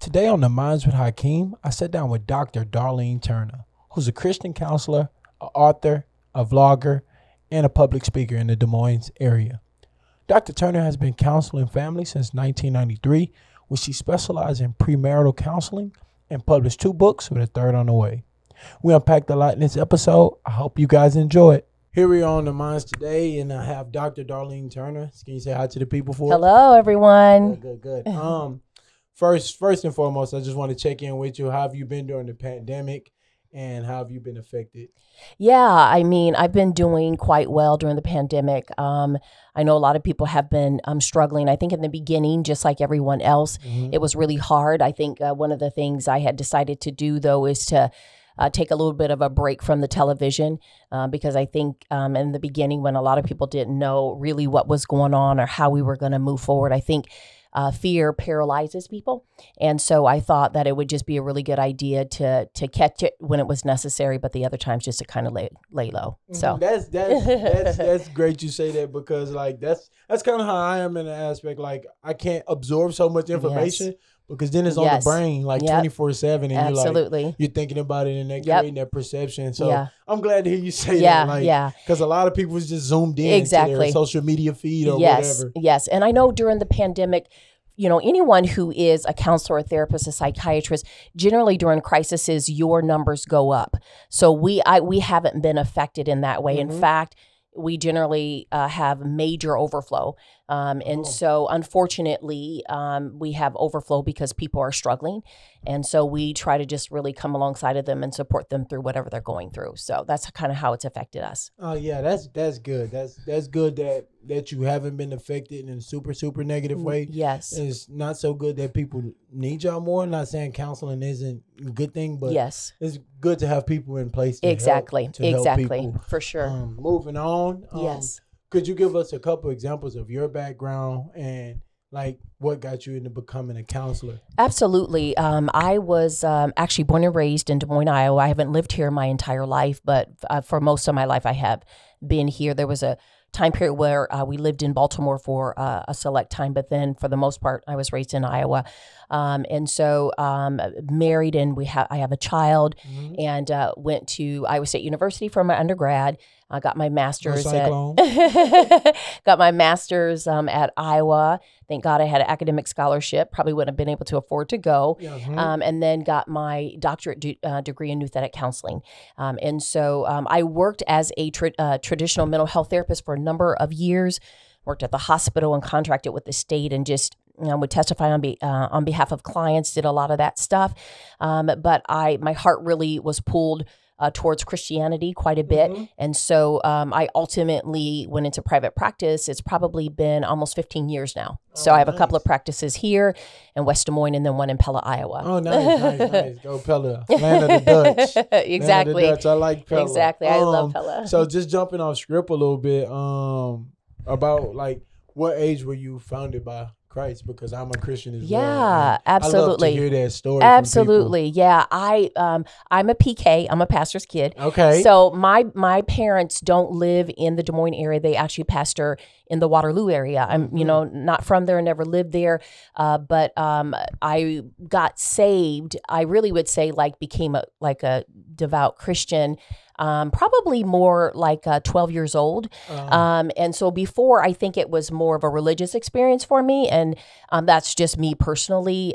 Today on the Minds with Hakeem, I sat down with Dr. Darlene Turner, who's a Christian counselor, an author, a vlogger, and a public speaker in the Des Moines area. Dr. Turner has been counseling families since 1993, where she specialized in premarital counseling and published two books with a third on the way. We unpacked a lot in this episode. I hope you guys enjoy it. Here we are on the Minds today, and I have Dr. Darlene Turner. Can you say hi to the people for us? Hello, everyone. Good, good, good. Um, first, first and foremost, I just want to check in with you. How have you been during the pandemic, and how have you been affected? Yeah, I mean, I've been doing quite well during the pandemic. Um, I know a lot of people have been um, struggling. I think in the beginning, just like everyone else, it was really hard. I think uh, one of the things I had decided to do, though, is to uh, take a little bit of a break from the television uh, because I think um, in the beginning, when a lot of people didn't know really what was going on or how we were going to move forward, I think uh, fear paralyzes people, and so I thought that it would just be a really good idea to to catch it when it was necessary, but the other times just to kind of lay lay low. So that's that's that's that's great you say that because like that's that's kind of how I am in the aspect. Like I can't absorb so much information because then it's on Yes. the brain like twenty four seven, and you're like you're thinking about it and they're Yep. creating that perception. So Yeah. I'm glad to hear you say yeah, that. Like, yeah. Because a lot of people was just zoomed in Exactly. their social media feed or yes, whatever. yes. And I know during the pandemic, you know, anyone who is a counselor, a therapist, a psychiatrist, generally during crises, your numbers go up. So we, I, we haven't been affected in that way. Mhm. In fact, we generally uh, have major overflow, um, and Oh. so unfortunately, um, we have overflow because people are struggling, and so we try to just really come alongside of them and support them through whatever they're going through. So that's kind of how it's affected us. Oh yeah, that's that's good. That's that's good that that you haven't been affected in a super super negative way. Yes. It's not so good that people need y'all more. I'm Not saying counseling isn't a good thing, but yes. it's good to have people in place. To help- Exactly. exactly. For sure. Um, moving on. Um, yes. Could you give us a couple examples of your background and like what got you into becoming a counselor? Absolutely. Um, I was um, actually born and raised in Des Moines, Iowa. I haven't lived here my entire life, but uh, for most of my life, I have been here. There was a time period where uh, we lived in Baltimore for uh, a select time, but then for the most part, I was raised in Iowa. Um, and so, um, married, and we have I have a child, Mhm. and uh, went to Iowa State University for my undergrad. I got my master's at got my master's um, at Iowa. Thank God I had an academic scholarship. Probably wouldn't have been able to afford to go. Um, and then got my doctorate de- uh, degree in nouthetic counseling. Um, and so um, I worked as a tra- uh, traditional mental health therapist for a number of years. Worked at the hospital and contracted with the state, and just know, would testify on be, uh, on behalf of clients. Did a lot of that stuff. Um, but I my heart really was pulled. Uh, towards Christianity quite a bit. Mhm. And so um, I ultimately went into private practice. It's probably been almost 15 years now. so Oh, I have a couple of practices here in West Des Moines and then one in Pella, Iowa. Oh, nice, nice, nice. Go Pella, land of the Dutch. Of the exactly. Dutch. I like Pella. Exactly. I love Um, Pella. So just jumping off script a little bit, um, about like what age were you founded by Christ? Because I'm a Christian as well. Yeah, love to absolutely. hear that story. Absolutely. Yeah. I um I'm a PK. I'm a pastor's kid. Okay. So my my parents don't live in the Des Moines area. They actually pastor in the Waterloo area. I'm you Mhm. know not from there, never lived there, uh, but um, I got saved. I really would say like became a like a devout Christian. Um, probably more like uh, 12 years old. Um, Um, and so before, I think it was more of a religious experience for me, and um, that's just me personally.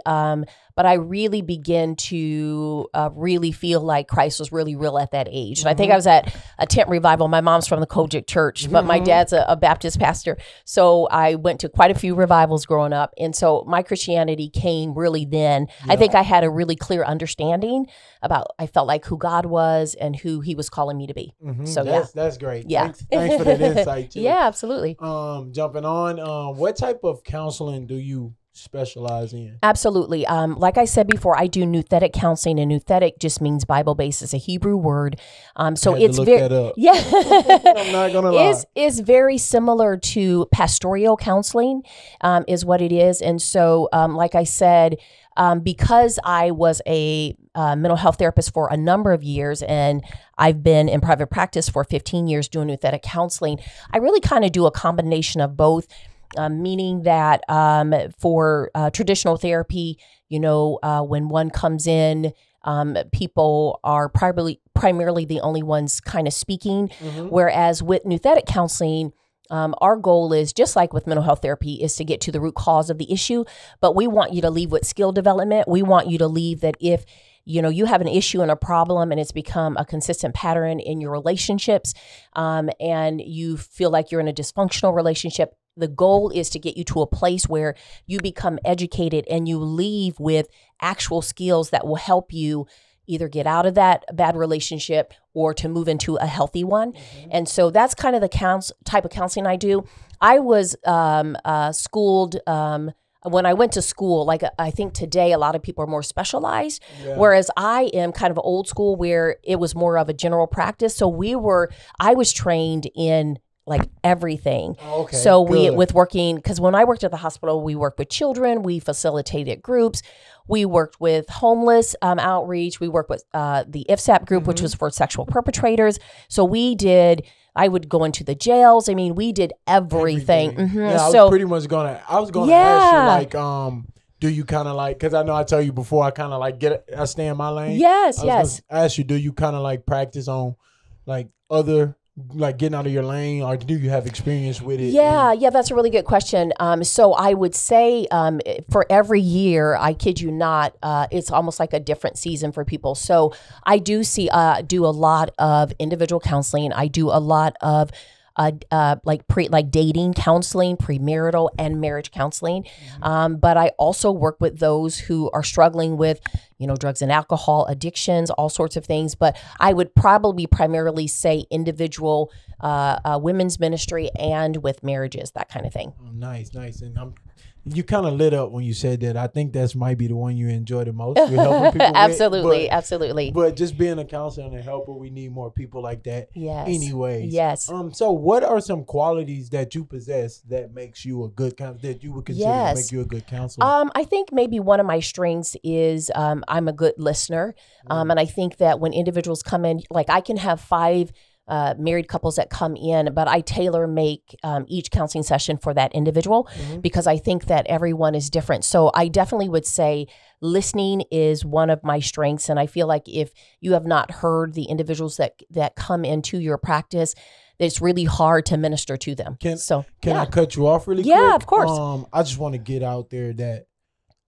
But I really begin to uh, really feel like Christ was really real at that age. And I think Mhm. I was at a tent revival. My mom's from the COGIC Church, but my Mhm. dad's a, a Baptist pastor. So I went to quite a few revivals growing up. And so my Christianity came really then. I think I had a really clear understanding about, I felt like who God was and who he was calling me to be. mhm, so, that's, that's great. Yeah. Thanks, thanks for that insight too. Yeah, absolutely. Um, jumping on, um, what type of counseling do you specialize in? Absolutely. Um, like I said before, I do nouthetic counseling, and nouthetic just means Bible based. It's a Hebrew word. Um, so it's very yeah. I'm not gonna lie. is is very similar to pastoral counseling, um, is what it is. And so, um, like I said, um, because I was a a mental health therapist for a number of years, and I've been in private practice for 15 years doing nouthetic counseling. I really kind of do a combination of both. Um, meaning that um, for uh, traditional therapy, you know, uh, when one comes in, um, people are primarily primarily the only ones kind of speaking. Whereas with nouthetic counseling, um, our goal is just like with mental health therapy is to get to the root cause of the issue but we want you to leave with skill development we want you to leave that if you know you have an issue and a problem and it's become a consistent pattern in your relationships um, and you feel like you're in a dysfunctional relationship the goal is to get you to a place where you become educated and you leave with actual skills that will help you either get out of that bad relationship or to move into a healthy one. And so that's kind of the type of counseling I do. I was um, uh, schooled. Um, when I went to school, like I think today, a lot of people are more specialized, whereas I am kind of old school where it was more of a general practice. So we were, I was trained in like everything. Oh, okay, So we good. with working because when I worked at the hospital, we worked with children, we facilitated groups, we worked with homeless um, outreach, we worked with uh, the IFSAP group, Mm-hmm. which was for sexual perpetrators. So we did. I would go into the jails. I mean, we did everything. Mhm. Yeah, I was so pretty much gonna. I was gonna ask you like, um, do you kind of like? Because I know I tell you before. I kind of like get. I stay in my lane. yes, was yes. ask you, do you kind of like practice on, like other, like getting out of your lane, or do you have experience with it? Yeah, yeah, that's a really good question. Um, so I would say um, for every year, I kid you not, uh, it's almost like a different season for people. So I do see, uh, do a lot of individual counseling. I do a lot of uh, uh, like pre like dating counseling, premarital and marriage counseling. Um, but I also work with those who are struggling with, you know, drugs and alcohol addictions, all sorts of things. But I would probably primarily say individual uh, uh, women's ministry and with marriages, that kind of thing. Oh, nice, nice, and I'm. You kind of lit up when you said that. I think that's might be the one you enjoy the most. People with, absolutely, but- absolutely. But just being a counselor and a helper, we need more people like that. yes. Anyways, Yes. Um. So, what are some qualities that you possess that makes you a good that you would consider to Yes. make you a good counselor? Um, I think maybe one of my strengths is um, I'm a good listener. Um, and I think that when individuals come in, like I can have five uh, married couples that come in, but I tailor make um, each counseling session for that individual because I think that everyone is different. So I definitely would say listening is one of my strengths. And I feel like if you have not heard the individuals that that come into your practice, it's really hard to minister to them. Can- so Can yeah. I cut you off really Yeah, quick? of course. Um, I just want to get out there that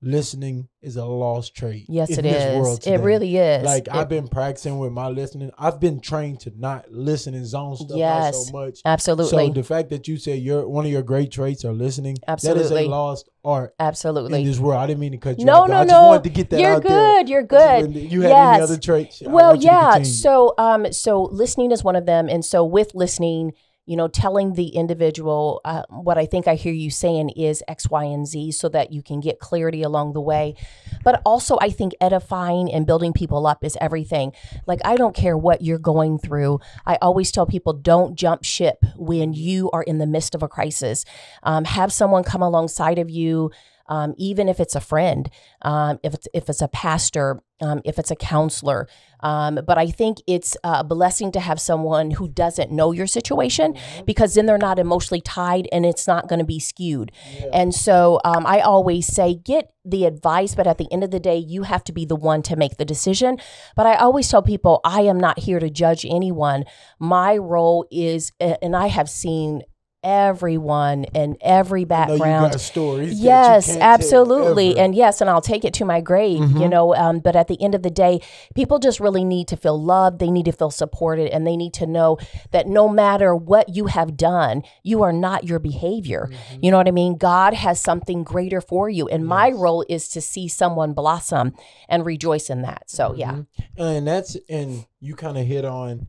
listening is a lost trait. yes, it is. It really is. Like It- I've been practicing with my listening. I've been trained to not listen and zone stuff out Yes. so much. absolutely. So the fact that you say your one of your great traits are listening, absolutely. that is a lost art Absolutely. in this world. I didn't mean to cut you No, off. no, I just no. wanted to get that You're out there. good. You're good. You had any other traits? Well, want you to yeah. So, um, so listening is one of them, and so with listening, you know, telling the individual uh, what I think I hear you saying is X, Y, and Z, so that you can get clarity along the way. But also, I think edifying and building people up is everything. Like, I don't care what you're going through. I always tell people, don't jump ship when you are in the midst of a crisis. Um, have someone come alongside of you. Um, even if it's a friend, um, if it's if it's a pastor, um, if it's a counselor, um, but I think it's a blessing to have someone who doesn't know your situation because then they're not emotionally tied and it's not going to be skewed. And so um, I always say, get the advice, but at the end of the day, you have to be the one to make the decision. But I always tell people, I am not here to judge anyone. My role is, and I have seen everyone and every you background stories. you Yes, absolutely. And yes, and I'll take it to my grave, you Mhm. know. Um, but at the end of the day, people just really need to feel loved. They need to feel supported and they need to know that no matter what you have done, you are not your behavior. Mm-hmm. You know what I mean? God has something greater for you. And my role is to see someone blossom and rejoice in that. So, yeah. Mhm. and that's and you kind of hit on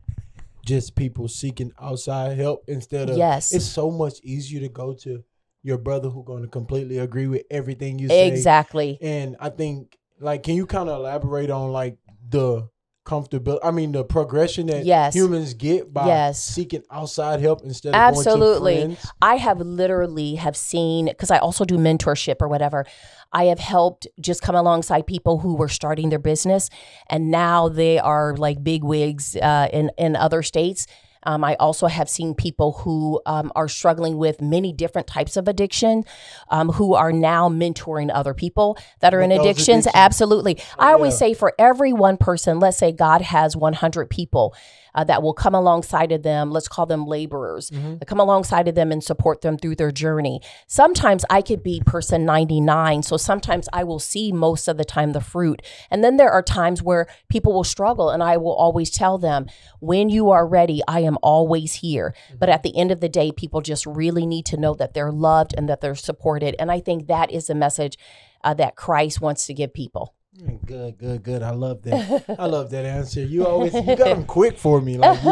just people seeking outside help instead of Yes. It's so much easier to go to your brother who's going to completely agree with everything you say. Exactly. And I think like, can you kind of elaborate on like the comfortable. I mean, the progression that Yes. humans get by Yes. seeking outside help instead of Absolutely. going to friends. I have literally have seen because I also do mentorship or whatever. I have helped just come alongside people who were starting their business, and now they are like big wigs uh, in in other states. Um, I also have seen people who um, are struggling with many different types of addiction, um, who are now mentoring other people that are in With those addictions. addictions. Absolutely. I always yeah. say for every one person, let's say God has 100 people uh, that will come alongside of them. Let's call them laborers. that Come alongside of them and support them through their journey. Sometimes I could be person 99. So sometimes I will see most of the time the fruit. And then there are times where people will struggle. And I will always tell them, when you are ready, I am always here. But at the end of the day, people just really need to know that they're loved and that they're supported. And I think that is the message uh, that Christ wants to give people. Good, good, good. I love that. I love that answer. You always you got them quick for me, like you,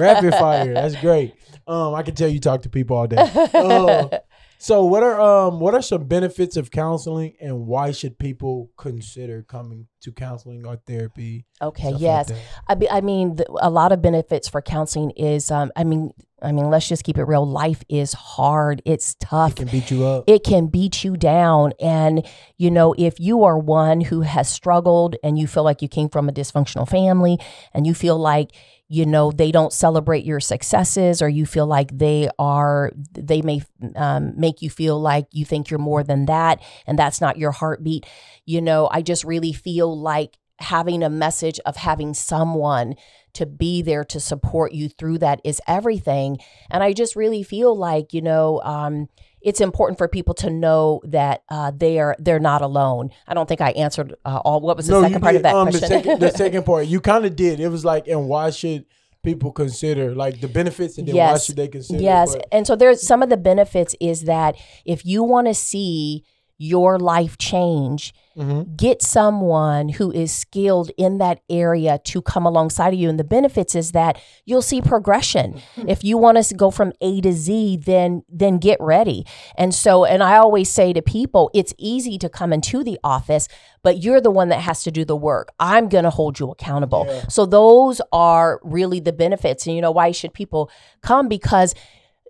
rapid fire. That's great. Um, I can tell you talk to people all day. Uh, so, what are um what are some benefits of counseling, and why should people consider coming to counseling or therapy? Okay, stuff like yes. I, be, I mean, the, a lot of benefits for counseling is, um, I mean, I mean, let's just keep it real. Life is hard. It's tough. It can beat you up. It can beat you down. And, you know, if you are one who has struggled and you feel like you came from a dysfunctional family and you feel like, you know, they don't celebrate your successes or you feel like they are, they may um, make you feel like you think you're more than that and that's not your heartbeat. You know, I just really feel like having a message of having someone to be there to support you through that is everything. And I just really feel like, you know, um, it's important for people to know that uh, they are they're not alone. I don't think I answered uh, all. What was the second part did, of that um, question? The second, the second part, you kind of did. It was like, and why should people consider like the benefits, and then why should they consider? Yes. But- And so there's some of the benefits is that if you want to see your life change, Mhm. get someone who is skilled in that area to come alongside of you. And the benefits is that you'll see progression. if you want to go from A to Z, then then get ready. And so, and I always say to people, it's easy to come into the office, but you're the one that has to do the work. I'm going to hold you accountable. Yeah. So those are really the benefits. And you know, why should people come? Because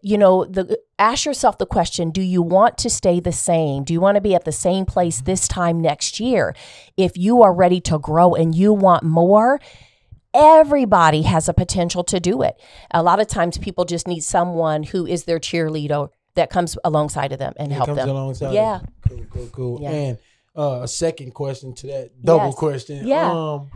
you know the ask yourself the question do you want to stay the same do you want to be at the same place this time next year if you are ready to grow and you want more everybody has a potential to do it a lot of times people just need someone who is their cheerleader that comes alongside of them and It help comes them alongside. Yeah. Cool, cool, cool. Yeah. And uh, a second question to that double Yes. question. Yeah. Um,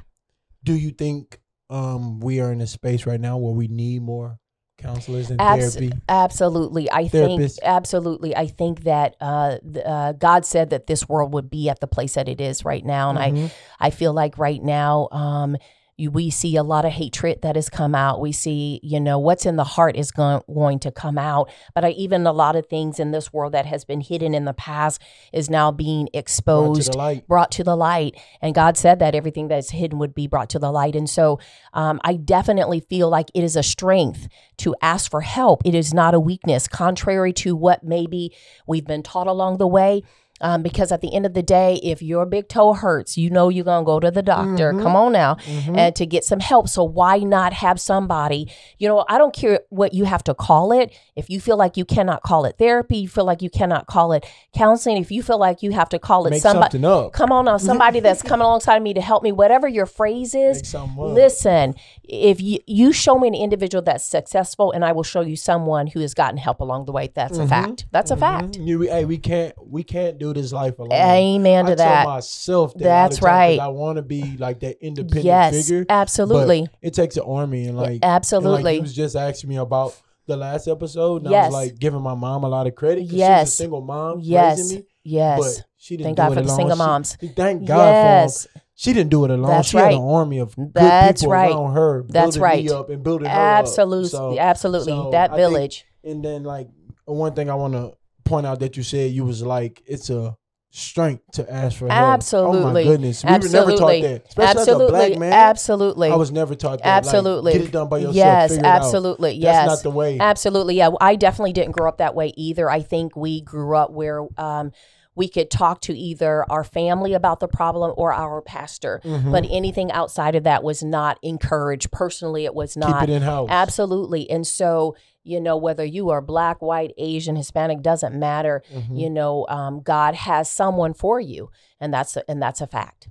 do you think um we are in a space right now where we need more counselors and Abs- therapy? Absolutely. I Therapist. think absolutely. I think that uh, uh, God said that this world would be at the place that it is right now, and Mhm. I I feel like right now um, we see a lot of hatred that has come out. We see you know what's in the heart is going going to come out, but I, even a lot of things in this world that has been hidden in the past is now being Brought to exposed the light. brought to the light. And God said that everything that's hidden would be brought to the light. And so um, I definitely feel like it is a strength to ask for help. It is not a weakness, contrary to what maybe we've been taught along the way. Um, because at the end of the day, if your big toe hurts, you know you're gonna go to the doctor. Mhm. Come on now, Mhm. and to get some help. So why not have somebody? You know, I don't care what you have to call it. If you feel like you cannot call it therapy, you feel like you cannot call it counseling. If you feel like you have to call it Make somebody, something up. come on now, somebody that's coming alongside me to help me. Whatever your phrase is, Make something up. Listen, if you you show me an individual that's successful, and I will show you someone who has gotten help along the way. That's a fact. That's a fact. Mhm. You, hey, we can't we can't do this life alone. Amen to I that. tell myself that. That's the time 'cause right. I want to be like that independent Yes, figure. absolutely. It takes an army and like and, like, absolutely. you was just asking me about the last episode. And I Yes. was like giving my mom a lot of credit. 'cause She's Yes. a single mom Yes. Yes. But she didn't Thank do God it for the alone. single She- moms. thank God yes. for them. She didn't do it alone. That's she right. had an army of good That's people right. around her. That's building right. Me up and building her Absolutely. up. So, absolutely. so that I think- village. and then like one thing I want to point out that you said you was like it's a strength to ask for help. Oh Absolutely. my goodness. We were never taught that. Especially absolutely. as a black man. absolutely. I was never taught that. absolutely. Like, get it done by yourself. Yes. figure it out. absolutely. That's not the way. Absolutely. Yeah. I definitely didn't grow up that way either. I think we grew up where um, we could talk to either our family about the problem or our pastor. Mm-hmm. But anything outside of that was not encouraged. Personally, it was not. Keep it in house. Absolutely. And so, you know, whether you are black, white, Asian, Hispanic, doesn't matter. Mm-hmm. You know, um, God has someone for you, and that's a, and that's a fact.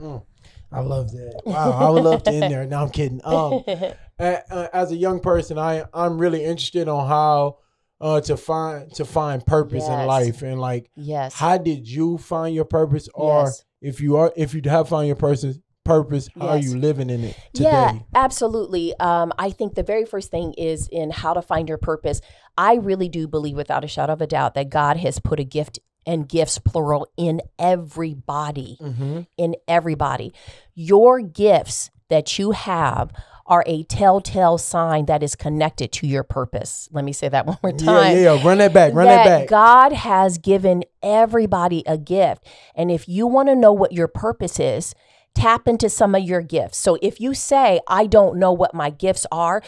I love that. Wow, I would love to end there. No, I'm kidding. Um, uh, as a young person, I I'm really interested on how uh, to find to find purpose in life and like Yes. how did you find your purpose or Yes. if you are if you have found your purpose purpose how are you living in it today Yeah, absolutely. Um, I think the very first thing is in how to find your purpose. I really do believe, without a shadow of a doubt, that God has put a gift and gifts plural in everybody. mm-hmm. In everybody, your gifts that you have are a telltale sign that is connected to your purpose. Let me say that one more time yeah yeah run that back run that, back God has given everybody a gift. And if you want to know what your purpose is, tap into some of your gifts. So if you say, I don't know what my gifts are,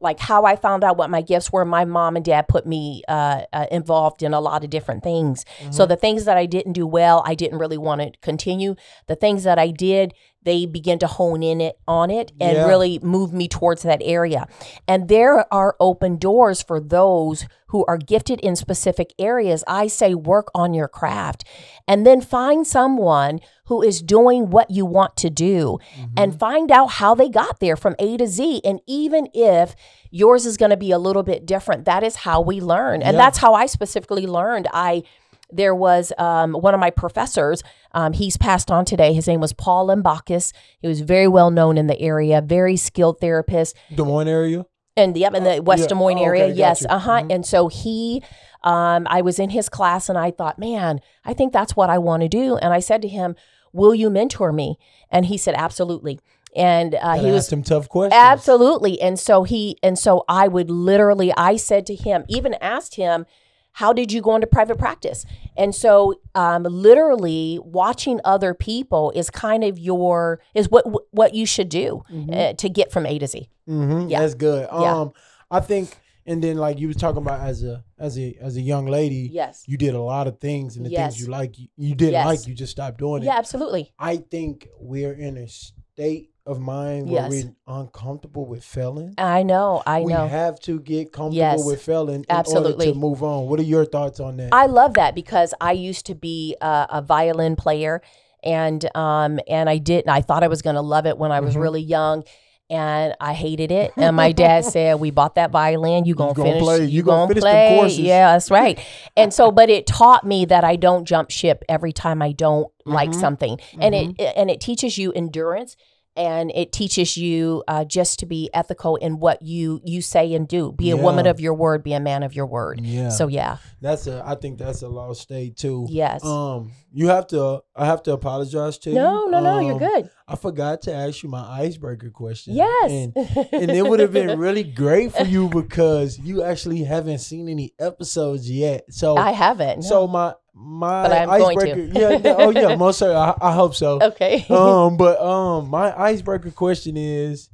like how I found out what my gifts were, my mom and dad put me uh, uh, involved in a lot of different things. So the things that I didn't do well, I didn't really want to continue. The things that I did, they begin to hone in it on it and Yeah. really move me towards that area. And there are open doors for those who are gifted in specific areas. I say work on your craft and then find someone who is doing what you want to do Mm-hmm. and find out how they got there from A to Z. And even if yours is going to be a little bit different, that is how we learn. And Yeah. that's how I specifically learned. I there was um, one of my professors. Um, he's passed on today. His name was Paul Limbakis. He was very well known in the area, very skilled therapist Des Moines area and yep, in the West yeah. Des Moines Oh, area. okay, yes, uh huh. Mhm. And so he, um, I was in his class, and I thought, man, I think that's what I want to do. And I said to him, "Will you mentor me?" And he said, "Absolutely." And uh, he was them tough questions Absolutely. And so he and so I would literally I said to him, even asked him, how did you go into private practice? And so um literally watching other people is kind of your is what what you should do uh, to get from A to Z. Mm-hmm. Yeah. That's good. Yeah. Um, I think, and then like you was talking about as a as a as a young lady, Yes. you did a lot of things, and the Yes. things you like, you, you didn't Yes. like, you just stopped doing it. Yeah, absolutely. I think we're in a state of mind where Yes. we're uncomfortable with failing. I know. I we know. We have to get comfortable Yes. with failing in Absolutely. order to move on. What are your thoughts on that? I love that because I used to be a, a violin player, and um, and I didn't I thought I was going to love it when I was Mhm. really young, and I hated it. And my dad said, "We bought that violin. You gonna, gonna finish? play. You, You gonna gonna, play? courses." Yeah, that's right." and so, but it taught me that I don't jump ship every time I don't like Mhm. something, and it and it teaches you endurance. And it teaches you uh, just to be ethical in what you you say and do. Be a woman of your word. Be a man of your word. yeah, So yeah, that's a. I think that's a lost state too. yes. Um, you have to. I have to apologize to you. no, no, no. You're Um, good. I forgot to ask you my icebreaker question. Yes. And, and it would have been really great for you because you actually haven't seen any episodes yet. So I haven't. no. so my my But I'm going icebreaker. to. yeah, yeah, oh yeah, most certainly. I, I hope so. okay. um, but um, my icebreaker question is,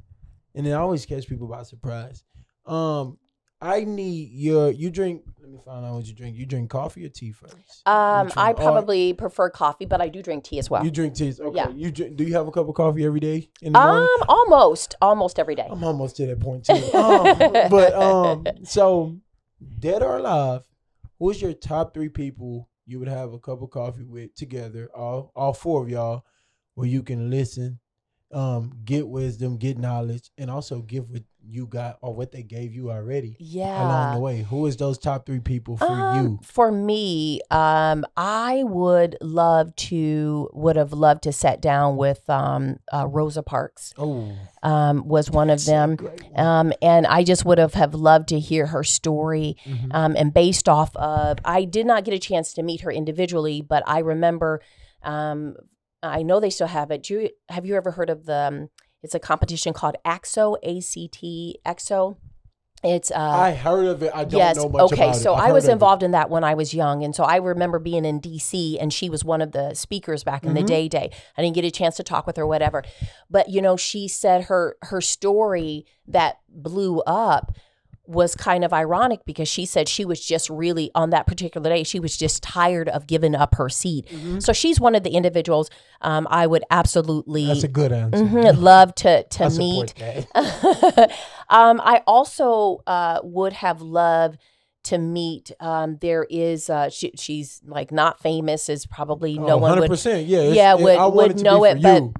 and it always catch people by surprise. Um, I need your you drink. Let me find out what you drink. You drink coffee or tea first? um, I probably prefer coffee, but I do drink tea as well. you drink tea. Okay. Yeah. You drink, do you have a cup of coffee every day in the morning? Um, almost, almost every day. I'm almost to that point too. Um, but um, so dead or alive, who's your top three people you would have a cup of coffee with together? All all four of y'all, where you can listen, um, get wisdom, get knowledge, and also give what you got or what they gave you already Yeah. along the way. Who is those top three people for Um, you? For me, um, I would love to would have loved to sat down with um, uh, Rosa Parks. Oh, Um, was one of them. one. Um, and I just would have have loved to hear her story. Mhm. um, and based off of i did not get a chance to meet her individually but i remember um, i know they still have it Do you, have you ever heard of the um, it's a competition called ACT-SO a-c-t ACT-SO it's uh, I heard of it. I don't yes know much okay about it. so i was of it. involved in that when i was young and so i remember being in dc and she was one of the speakers back in the Mhm. day day i didn't get a chance to talk with her whatever but you know she said her her story that blew up was kind of ironic because she said she was just really on that particular day she was just tired of giving up her seat Mm-hmm. so she's one of the individuals um, i would absolutely That's a good answer. mhm, love to to meet um, I also uh, would have loved to meet. Um, there is uh, she, she's like not famous, is probably no Oh, one would 100%. Yeah, Yeah, would- I would it to know be it, but- you.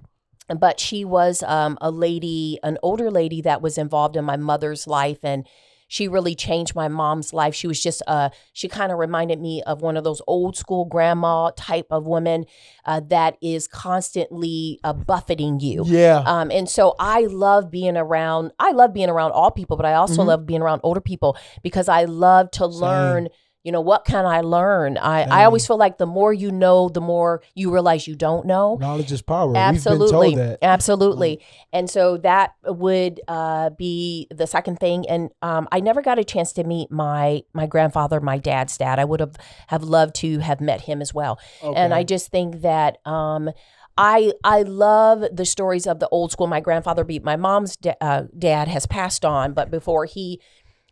but she was um, a lady, an older lady that was involved in my mother's life, and she really changed my mom's life. She was just, uh, she kind of reminded me of one of those old school grandma type of women uh, that is constantly uh, buffeting you. yeah. Um, and so I love being around. I love being around all people, but I also Mhm. love being around older people because I love to learn. You know, what can I learn? I, I always feel like the more you know, the more you realize you don't know. Knowledge is power. Absolutely, We've been told that. Mm. absolutely. And so that would uh, be the second thing. And um, I never got a chance to meet my my grandfather, my dad's dad. I would have have loved to have met him as well. And I just think that um, I I love the stories of the old school. My grandfather beat my mom's da- uh, dad has passed on, but before he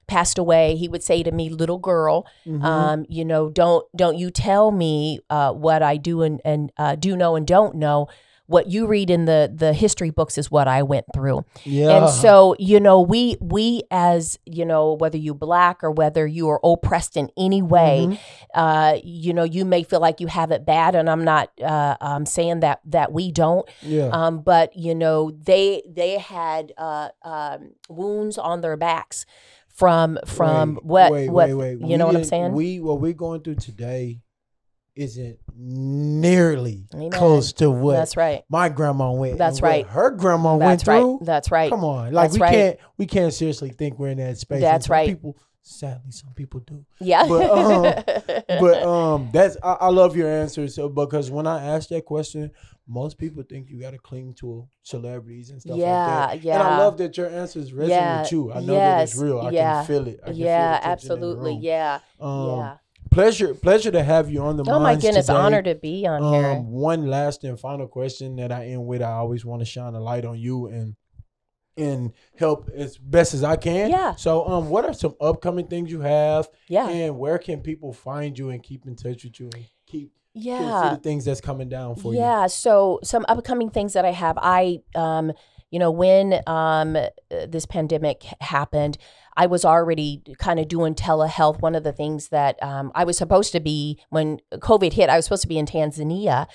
passed away, he would say to me, "Little girl, Mhm. um, you know, don't don't you tell me uh, what I do and and uh, do know and don't know." What you read in the the history books is what I went through. yeah. And so, you know, we we as, you know, whether you black or whether you are oppressed in any way, Mhm. uh, you know, you may feel like you have it bad, and I'm not uh, um, saying that that we don't. yeah. Um, but you know, they they had uh, um, wounds on their backs from from Wait, what wait, what wait, wait. you We know what I'm saying? We what we're going through today isn't nearly Amen. close to what That's right. my grandma went. That's right. Her grandma went That's right. through. That's right. Come on, like That's we right. can't we can't seriously think we're in that space. That's right. People, sadly, some people do. Yeah. But, um, But um, that's I, I love your answer. So because when I asked that question, most people think you got to cling to celebrities and stuff Yeah, like that. yeah. And I love that your answers resonate Yeah, with you. I know that it's yes, real. I yeah, can feel it. I can yeah, the tension in the absolutely. Yeah. Um, yeah. Pleasure, pleasure to have you on the. Oh my goodness, today. honor to be on here. Um, one last and final question that I end with. I always want to shine a light on you and and help as best as I can. Yeah. So, um, what are some upcoming things you have, Yeah. and where can people find you and keep in touch with you and keep Yeah. things that's coming down for you? Yeah. So some upcoming things that I have, I, um, you know, when um, uh, this pandemic happened, I was already kind of doing telehealth. One of the things that um, I was supposed to be when COVID hit, I was supposed to be in Tanzania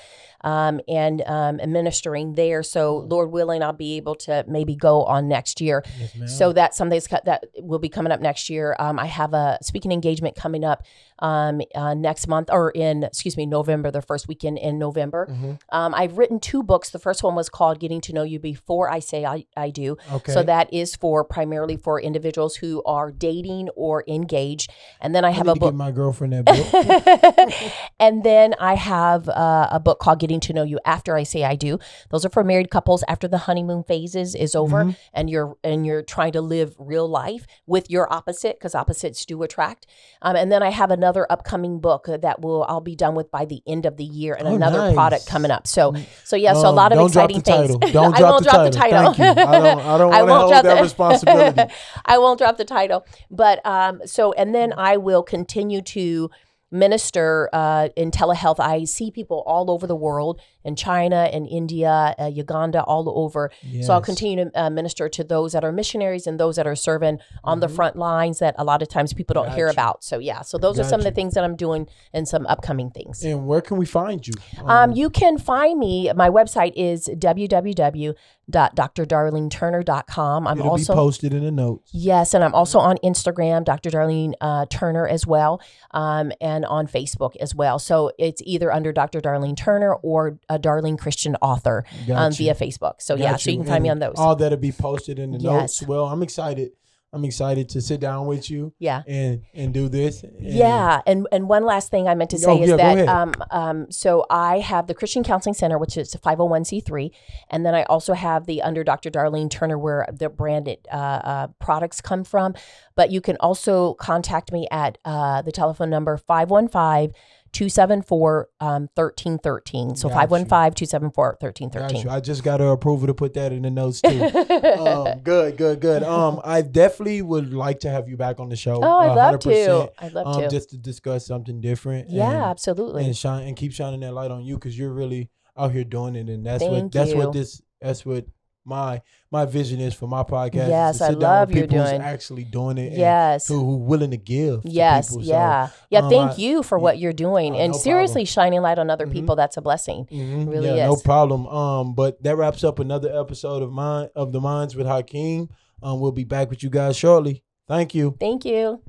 um, and um, administering there. So, Lord willing, I'll be able to maybe go on next year. Yes. So that's something that's that will be coming up next year. Um, I have a speaking engagement coming up um, uh, next month, or in excuse me, November, the first weekend in November. Mhm. Um, I've written two books. The first one was called "Getting to Know You Before I Say I, I Do." okay. So that is for primarily for individuals who are dating or engaged. And then I I have a book. my girlfriend that book. and then I have uh, a book called Getting to Know You After I Say I Do. Those are for married couples after the honeymoon phases is over Mhm. and you're and you're trying to live real life with your opposite because opposites do attract. Um, and then I have another upcoming book that will I'll be done with by the end of the year and Oh, another nice. product coming up. So so yeah, so a Um, lot of exciting things. Don't I drop won't the drop the title. title. Thank you. I don't- I don't wanna won't hold drop that the- responsibility. I won't drop the title, but um, so and then I will continue to minister uh, in telehealth. I see people all over the world in China and India, uh, Uganda, all over. So I'll continue to uh, minister to those that are missionaries and those that are serving on the Mhm. front lines that a lot of times people don't hear about. So yeah, so those are some of the things that I'm doing and some upcoming things. And where can we find you? Um, you can find me. My website is www www.drdarleneturner.com. I'm it'll also be posted in the notes. Yes, and I'm also on Instagram, Dr. Darlene uh, Turner as well, um, and on Facebook as well. So it's either under Dr. Darlene Turner or a Darlene Christian author um, via Facebook. So yeah, so you can find me on those. All that'll be posted in the notes. Well, I'm excited. I'm excited to sit down with you yeah. and and do this. And Yeah, and and one last thing I meant to say Oh, is yeah, that um, um, so I have the Christian Counseling Center, which is a 501c3, and then I also have the under Dr. Darlene Turner, where the branded uh, uh, products come from. But you can also contact me at uh, the telephone number 515 274 um, 1313. So Got 515 274 1313. I just got her approval to put that in the notes too. um, good, good, good. Um, I definitely would like to have you back on the show. Oh, I'd love to. I'd love Um, to. just to discuss something different. yeah, and, absolutely. and shine and keep shining that light on you because you're really out here doing it, and that's what Thank that's you. what this that's what my my vision is for my podcast. is Yes, to I love you're doing- actually doing it. and yes. who who willing to give. to Yes, people. So, yeah. yeah, um, thank I- you for yeah. what you're doing. Oh, and no seriously, problem. shining light on other Mhm. people, that's a blessing. Mhm. really yeah, no problem. Um, but that wraps up another episode of mine of the Minds with Hakeem. Um, we'll be back with you guys shortly. Thank you. Thank you.